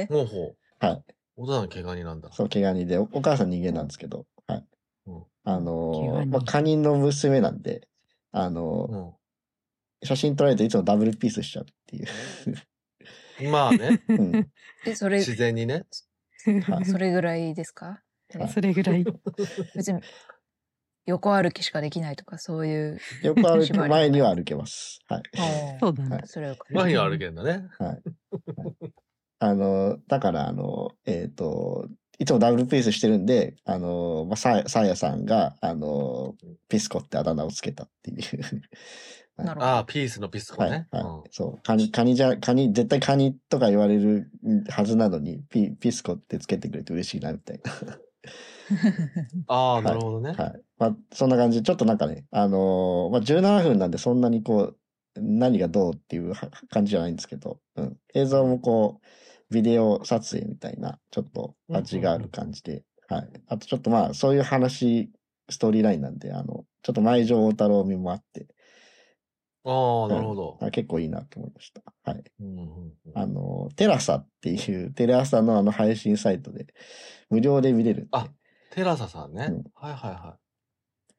ほうほう。はい。お父さん怪我人なんだ。そう、毛ガニで、おお母さん人間なんですけど、はい。うんあの毛ガニーまあ、カニの娘なんで、あのーうん。写真撮られるといつもダブルピースしちゃうっていう。まあね、うん。え、それ、自然にね。はいそれぐらいですか？はいそれぐらい。別に、横歩きしかできないとか、そういう。横歩き前には歩けます。はい。そうだねはい。それを。前には歩けんだね。はい。あの、だから、あの、えっ、と、いつもダブルピースしてるんで、あの、まあ、さサーヤさんが、あの、ピスコってあだ名をつけたっていう。なるほど。ああ、ピースのピスコはい、ね。はい。そう。カニ、カニじゃ、カニ、絶対カニとか言われるはずなのに、ピ、ピスコってつけてくれて嬉しいな、みたいな。う んああ、なるほどね。はい。まあ、そんな感じで、ちょっとなんかね、あのーまあ、17分なんでそんなにこう、何がどうっていうは感じじゃないんですけど、うん。映像もこう、ビデオ撮影みたいな、ちょっと味がある感じで、はい。あとちょっとまあ、そういう話、ストーリーラインなんで、あの、ちょっと前城大太郎味もあって、ああ、なるほど。あ結構いいなと思いました。はい。うんうんうんあの、テラサっていう、テレ朝のあの配信サイトで、無料で見れる。あテラサさんね。うんはいはいは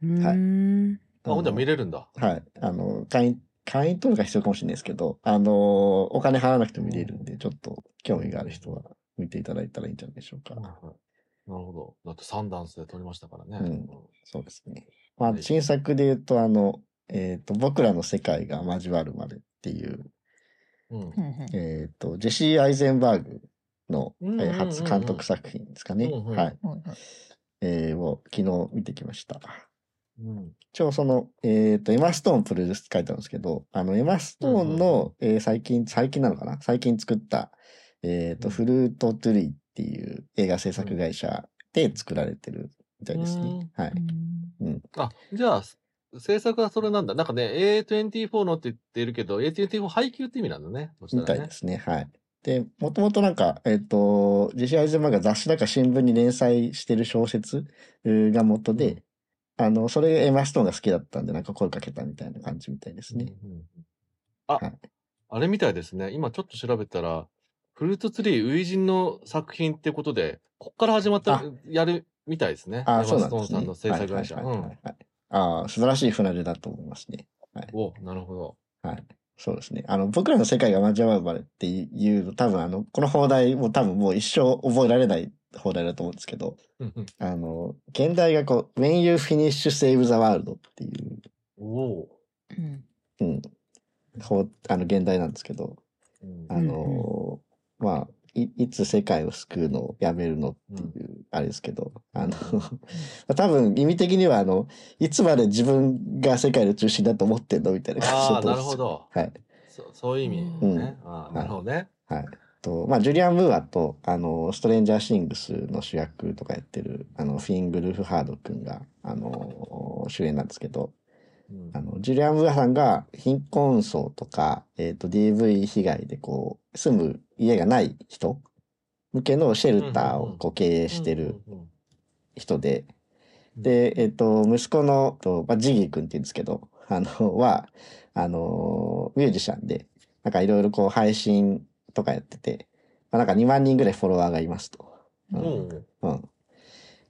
うーん。い。あ、ほんじゃ見れるんだ。はい。あの、会員、会員登録が必要かもしれないですけど、あの、お金払わなくても見れるんで、ちょっと興味がある人は見ていただいたらいいんじゃないでしょうか。はいはいなるほど。だってサンダンスで撮りましたからね。うんそうですね。まあは、い新作で言うと、あの、えっ、と、僕らの世界が交わるまでっていう、うん。うんうんえっ、と、ジェシー・アイゼンバーグの、えーうんうんうんうん初監督作品ですかね。うんうんはい。はいはいえーを昨日見てきました。うん。一応その、えっ、と、エマストーンプロデュースって書いてあるんですけど、あの、エマストーンの、えー最近、最近なのかな？最近作った、えっ、と、うん Fruit Tree っていう映画制作会社で作られてるみたいですね。はい。うん。あ、じゃあ、制作はそれなんだ。なんかね、A24 のって言ってるけど、A24 配給って意味なんだね。そしたらねみたいですね。はい。で、もともとなんか、えっ、と、ジェシー・アイゼンバーグが雑誌だか新聞に連載してる小説えーが元で、あの、それエマストーンが好きだったんで、なんか声かけたみたいな感じみたいですね。うんうんうんあ、はいあれみたいですね。今ちょっと調べたら、フルートツリー、初陣の作品ってことで、こっから始まったあ、やるみたいですね。ああ、エマそうなんですね。ストーンさんの制作会社。はいはいはいはいはいああ、素晴らしい船出だと思いますね。うん。お、なるほど。はい。そうですね。あの、僕らの世界が交わるまでっていうの、多分あの、この放題も多分もう一生覚えられない放題だと思うんですけど、うんうんあの、現代がこう、When You Finish Save the World っていう、おおうんうん、ほうあの、現代なんですけど、ー。うんあのーまあ、い、いつ世界を救うのをやめるのっていう、あれですけど、あの、多分意味的にはあの、いつまで自分が世界の中心だと思ってんのみたいな感じああ、だと思うんですよなるほど。はい。そそういう意味うんね。ああ、なるほどね。はい。と、まあ、ジュリアン・ムーアと、あの、ストレンジャー・シングスの主役とかやってる、あの、フィン・グルフ・ハード君が、あの、主演なんですけど、うんあの、ジュリアン・ムーアさんが貧困層とか、えっ、と、DV 被害でこう、住む家がない人向けのシェルターをこう経営してる人で、うん、で、えっ、と、息子の、とまあ、ジギー君って言うんですけど、あの、は、あの、ミュージシャンで、なんかいろいろこう配信とかやってて、まあ、なんか2万人ぐらいフォロワーがいますと。ううんん。うん。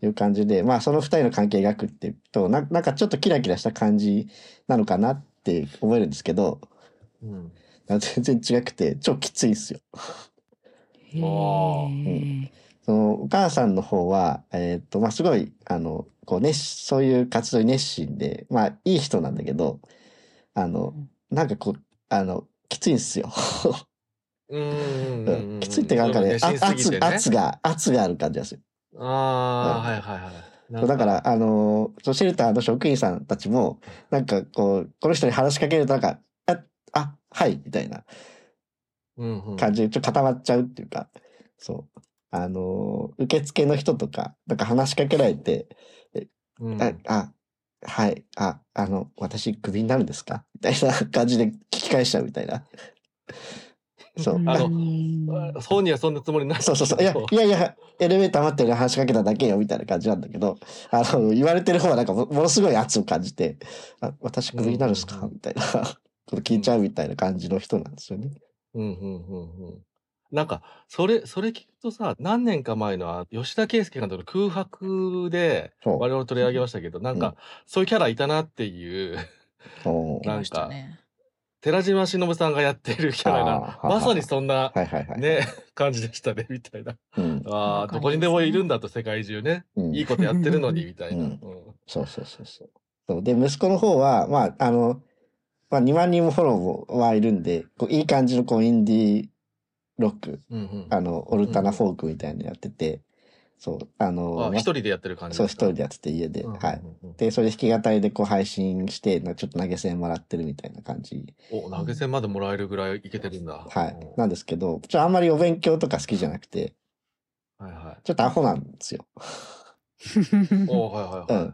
いう感じで、まあその二人の関係描くってと、ななんかちょっとキラキラした感じなのかなって思えるんですけど、うん。全然違くて、超きついんですよ。へあーそのお母さんの方は、えっ、と、まあすごい、あの、こう熱し、そういう活動に熱心で、まあいい人なんだけど、あの、なんかこう、あの、きついんですよ。うんうんうんうん。きついってなんかね、あ熱心すぎ圧、圧が、圧がある感じがする。ああ、はいはいはい。なんだから、あのシェルターの職員さんたちも、なんかこう、この人に話しかけるとなんか、はい、みたいな感じでちょっと固まっちゃうっていうか、そう。あのー受付の人とか、なんか話しかけられて、うんあ、あ、はい、あ、あの、私クビになるんですか？みたいな感じで聞き返しちゃうみたいな。そう。うんあのうん本人はそんなつもりない。そうそうそう。いや、いやいや、エレベーター待ってる話しかけただけよ、みたいな感じなんだけど、あの、言われてる方はなんかも、ものすごい圧を感じて、あ、私クビになるんですか？みたいなこと聞いちゃうみたいな感じの人なんですよね。うんうんうんうん。なんか、それ、それ聞くとさ、何年か前のあ吉田圭佑監督の空白で、そう我々取り上げましたけど、なんか、そういうキャラいたなっていう、そういましたね。寺島しのぶさんがやってるキャラが、あーまさにそんな、はいはいはい。ね、感じでしたね、みたいな。うん。ああ、どこにでもいるんだと、世界中ね。うんいいことやってるのに、みたいな。ううんんそうそうそうそう。そうで、息子の方は、まあ、あの、まあ、2万人もフォローはいるんで、こういい感じのこうインディーロック、うんうんあの、オルタナフォークみたいなのやってて、そう、あの、一人でやってる感じそう、一人でやってて家で、うんうんうんはい。で、それ弾き語りでこう配信して、なちょっと投げ銭もらってるみたいな感じ。お、投げ銭までもらえるぐらいいけてるんだ。はいうん。なんですけど、ちょあんまりお勉強とか好きじゃなくて、はいはい。ちょっとアホなんですよ。おはいはいはい。うん。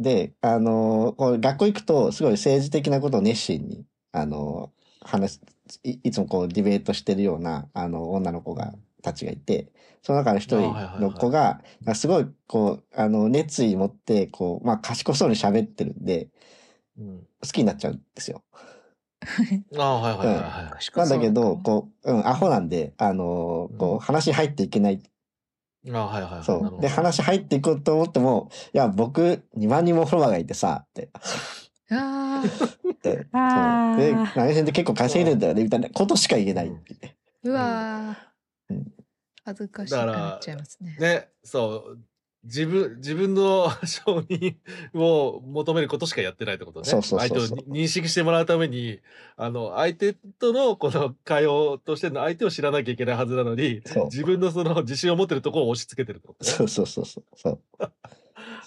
で、あのーこう学校行くと、すごい政治的なことを熱心に、あのー話すい、いつもこうディベートしてるような、あの、女の子が、たちがいて、その中の一人の子が、まあすごい、こう、あの、熱意持って、こう、まあ、賢そうに喋ってるんで、うん好きになっちゃうんですよ。ああ、はいはいはいはい。なんだけど、うこう、うん、アホなんで、あのーこうんう、話入っていけない。ああ、はいはいはい。そう。で、話入っていこうと思っても、いや、僕、2万人もフォロワーがいてさ、って。ああそう。で、ー何千で結構稼いでんだよね、みたいなことしか言えないっていうわーうん恥ずかしくなっちゃいますね。ね、そう。自分、自分の 承認を求めることしかやってないってことね。そうそうそうそう相手を認識してもらうために、あの、相手とのこの会話としての相手を知らなきゃいけないはずなのに。自分のその自信を持ってるところを押し付けてるってことね。そうそうそうそう。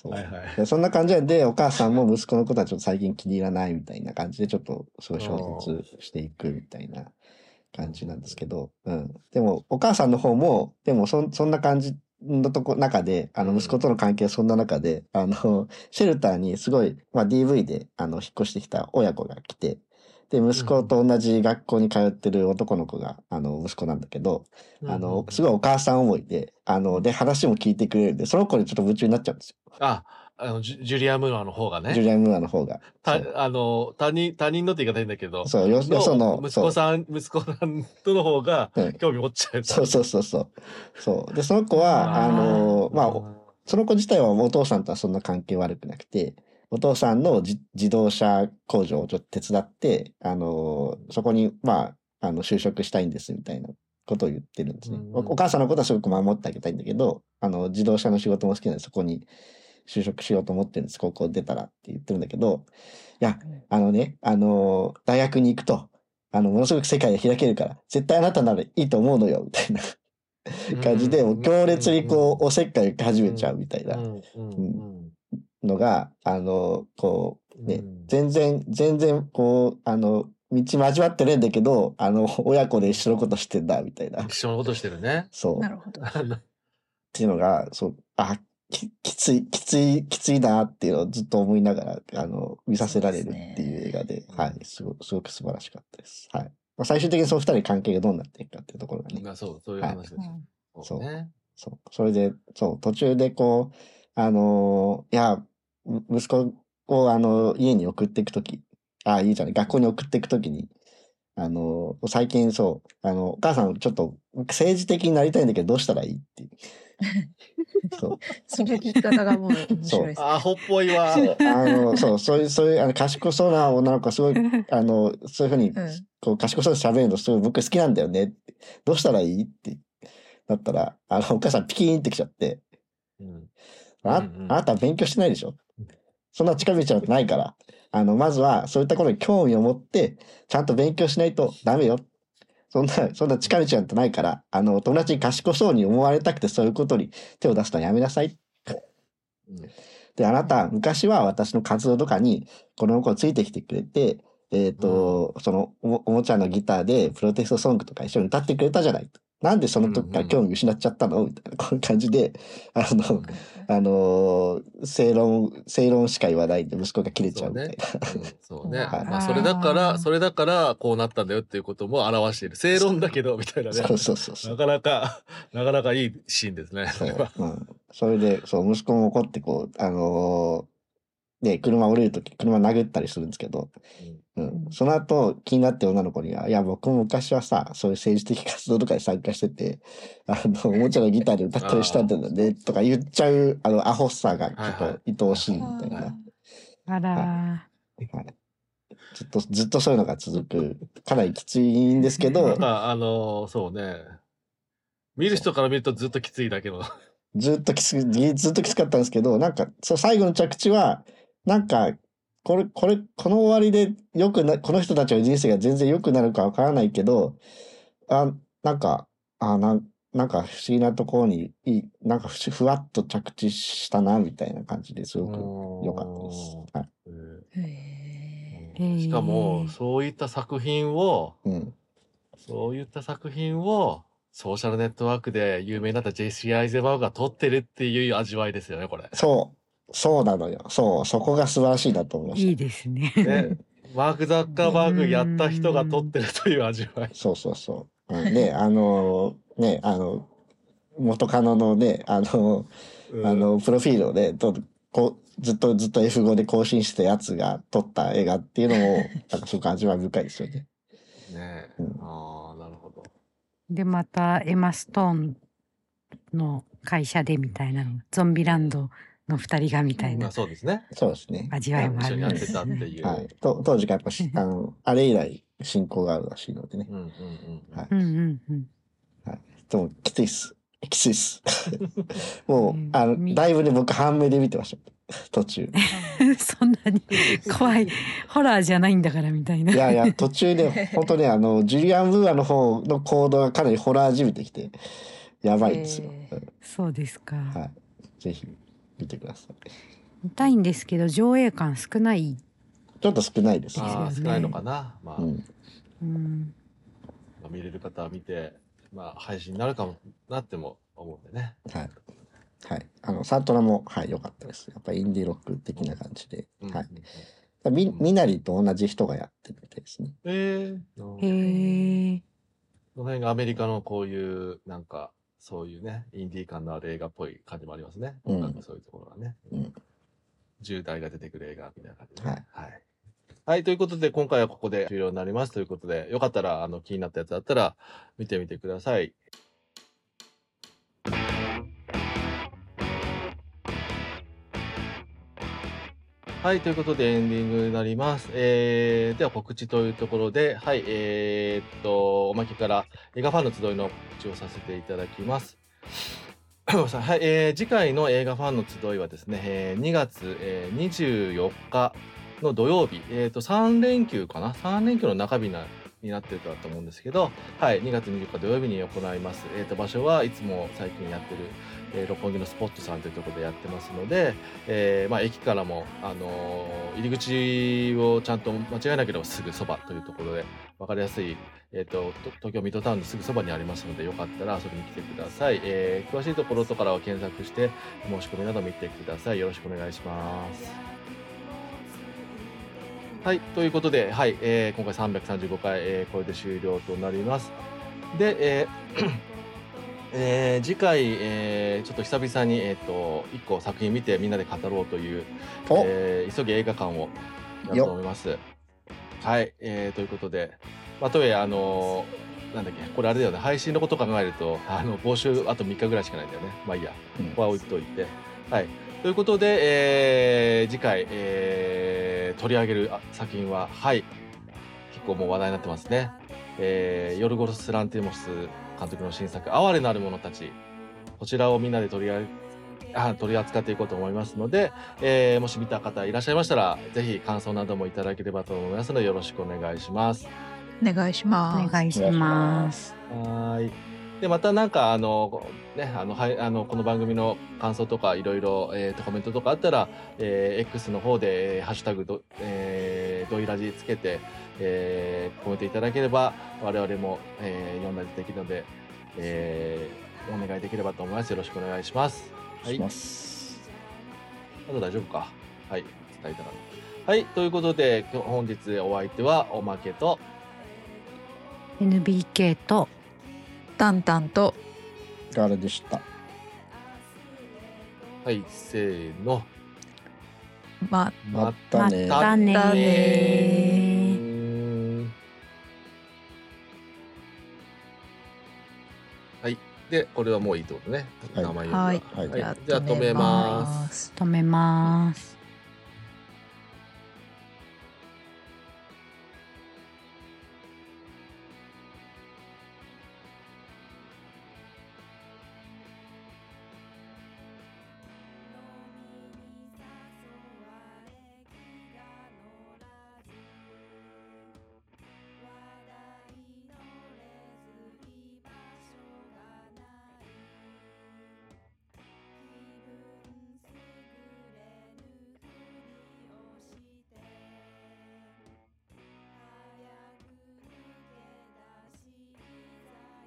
はいはいでそんな感じなんで、お母さんも息子のことはちょっと最近気に入らないみたいな感じで、ちょっとすごい衝突していくみたいな感じなんですけど、うん。でも、お母さんの方も、でもそん、そんな感じのとこ、中で、あの、うん息子との関係そんな中で、あの、シェルターにすごい、まあ、DV で、あの、引っ越してきた親子が来て、で、息子と同じ学校に通ってる男の子が、あの、息子なんだけど、あの、すごいお母さん思いで、あの、で、話も聞いてくれるんで、その子にちょっと夢中になっちゃうんですよ。あ、あの、ジュジュリア・ムーアの方がね。ジュリアン・ムーアの方が。そうたあの、他人、他人のって言い方変だけど、そう、よ、よその、息子さん、息子さんとの方がうん興味持っちゃう。そうそうそうそう。そう。で、その子は、あの、まあ、おその子自体はお父さんとはそんな関係悪くなくて、お父さんのじ自動車工場をちょっと手伝って、あの、そこに、まあ、あの、就職したいんですみたいなことを言ってるんですね。うんおお母さんのことはすごく守ってあげたいんだけど、あの、自動車の仕事も好きなんで、そこに就職しようと思ってるんです。高校出たらって言ってるんだけど、いや、あのね、あの、大学に行くと、あの、ものすごく世界が開けるから、絶対あなたならいいと思うのよ、みたいな。感じで、強烈にこう、おせっかいか始めちゃうみたいな。のが、あの、こう、ねうん、全然、全然、こう、あの、道交わってないんだけど、あの、親子で一緒のことしてんだ、みたいな。一緒のことしてるね。そう。っ なるほど。あのていうのが、そう、あ、き きつい、きつい、きついなっていうのをずっと思いながら、あの、見させられるっていう映画で、ねはい、すごすごく素晴らしかったです。はい。まあ、最終的にその二人の関係がどうなっていくかっていうところがね、がそう、そういう話です。うんそうね。そう。それで、そう、途中でこう、あのーいや、む息子を、あの、家に送っていくとき、あ、いいじゃない、学校に送っていくときに、あのー最近そう、あの、お母さんちょっと政治的になりたいんだけど、どうしたらいいっていう。そう。その聞き方がもう面白いです。アホっぽいわ。あの、そう、そういう、そういう、あの、賢そうな女の子がすごい、あの、そういうふうに、うんこう、賢そうに喋るのすごい僕好きなんだよねって。どうしたらいい？って。なったら、あの、お母さんピキーンってきちゃって、うんあ,、うんうんあなた勉強してないでしょ？そんな近道なんてないから。あの、まずは、そういったことに興味を持って、ちゃんと勉強しないとダメよ。そんな、そんな近道なんてないから、あの、友達に賢そうに思われたくてそういうことに手を出すのはやめなさい。うん。で、あなた、昔は私の活動とかに、この子ついてきてくれて、えっ、と、そのおも、おもちゃのギターでプロテストソングとか一緒に歌ってくれたじゃない。なんでその時から興味失っちゃったの？みたいな、こういう感じで、あの、あのー正論、正論しか言わないんで息子が切れちゃうみたいな。うんそうね。はいまあ、それだから、それだから、こうなったんだよっていうことも表している。正論だけど、みたいなね。そうそうそうそうな。かなか、なかなかいいシーンですね。それは。うん、それで、そう、息子も怒って、こう、あのーで、車降りるとき、車殴ったりするんですけど、うん、その後、気になって女の子には、いや、僕も昔はさ、そういう政治的活動とかに参加してて、あの、おもちゃのギターで歌ったりしたんだよね、とか言っちゃう、あの、アホさがちょっと愛おしいみたいな。あら、はい。ずっと、ずっとそういうのが続く。かなりきついんですけど、まあ、あのそうね。見る人から見るとずっときついだけど。ずっときつ、ずっときつかったんですけど、なんか、そう、最後の着地は、なんか、これ、これ、この終わりで良くな、この人たちの人生が全然良くなるかわからないけど、あ、なんか、あ、なん、なんか不思議なところに、いい、なんかふふわっと着地したな、みたいな感じですごく良かったです。はい。しかも、そういった作品を、うん。そういった作品を、ソーシャルネットワークで有名になった JC アイゼバーグが撮ってるっていう味わいですよね、これ。そう、そうなのよ。そう、そこが素晴らしいなと思いました。いいですね。ね、マーク・ザッカーバーグやった人が撮ってるという味わい。そうそうそう。うん、で、あのね、あの、元カノのね、あの、うんあの、プロフィールをね、とこうずっとずっと F5 で更新してたやつが撮った映画っていうのも、なんかすごく味わい深いですよね。ねうんああ、なるほど。で、またエマ・ストーンの会社でみたいなの。ゾンビランドの二人がみたいまあなそうですね。そうですね。味わいもあるんですたっていう。はい。と当時がやっぱし、あの、あれ以来親交があるらしいのでね。うんうんうん。はいうんうんうん。でも、きついっす。きついっす。もううん、あの、みだいぶね、僕半目で見てました。途中。そんなに怖い。ホラーじゃないんだからみたいな。いやいや、途中で、本当ね、あの、ジュリアン・ブーアの方の行動がかなりホラーじみてきて、やばいですよ。へーうんそうですか。はい。ぜひ、見てください。見たいんですけど、上映感少ない。ちょっと少ないですね。ああ、ですよね少ないのかな。まあ、うん。うん。まあ見れる方は見て、まあ配信になるかもなっても思うんでね。はい。はい。あの、サントラも、はい、良かったです。やっぱりインディーロック的な感じで。うんはい。み、みなりと同じ人がやってるみたいですね。ええへえ。この辺がアメリカのこういう、なんか、そういうね、インディー感のある映画っぽい感じもありますね。うんなんかそういうところがね。うん10代が出てくる映画みたいな感じではね。はい。はい。ということで、今回はここで終了になります。ということで、よかったら、あの、気になったやつだったら、見てみてください。はい。ということで、エンディングになります。えー、では告知というところで、はい。えー、っと、おまけから映画ファンの集いの告知をさせていただきます。はい、えー次回の映画ファンの集いはですね、えー2月、えー24日の土曜日、えー、と3連休かな？3連休の中日なになってると思うんですけど、はい、2月24日土曜日に行います。えー、と場所はいつも最近やってる、えー六本木のスポットさんというところでやってますので、えーまあ、駅からも、あのー入り口をちゃんと間違えなければすぐそばというところで分かりやすいえっ、と、と東京ミッドタウンのすぐそばにありますので、よかったら遊びに来てください。えー詳しいところとからは検索して、申し込みなど見てください。よろしくお願いします。はい、ということで、はい、えー今回335回、えーこれで終了となります。で、えーえー次回、えーちょっと久々に、えっ、と、一個作品見てみんなで語ろうという、お、えー急ぎ映画館をやると思います。はい、えーということで、まあ、とはいえ、あのーなんだっけ、これあれだよね、配信のこと考えると、あの、募集あと3日ぐらいしかないんだよね。まあいいや、うんここは置いといて。はい。ということで、えー次回、えー取り上げるあ作品は、はい、結構もう話題になってますね。えーヨルゴス・ランティモス監督の新作、哀れなる者たち。こちらをみんなで取りあ取り扱っていこうと思いますので、えーもし見た方いらっしゃいましたら、ぜひ感想などもいただければと思いますので、よろしくお願いします。お願いしおます。願いします。はーい。で、またなんか、あの、ね、あの、はい、あの、この番組の感想とか、いろいろ、えっ、と、コメントとかあったら、えー X の方で、えーハッシュタグど、えー、ドイラジつけて、えーコメントいただければ、我々も、えー読んだりできるので、えーお願いできればと思います。よろしくお願いします。はい。します。あと大丈夫か。はい。伝えたら。はい。ということで、本日お相手は、おまけと、NBK とタンタンとガールでした。はい、せーの。ままたね。またねはい。で、これはもういいってことね。はい名前はいはいはい。じゃあ止めます。す。止めます。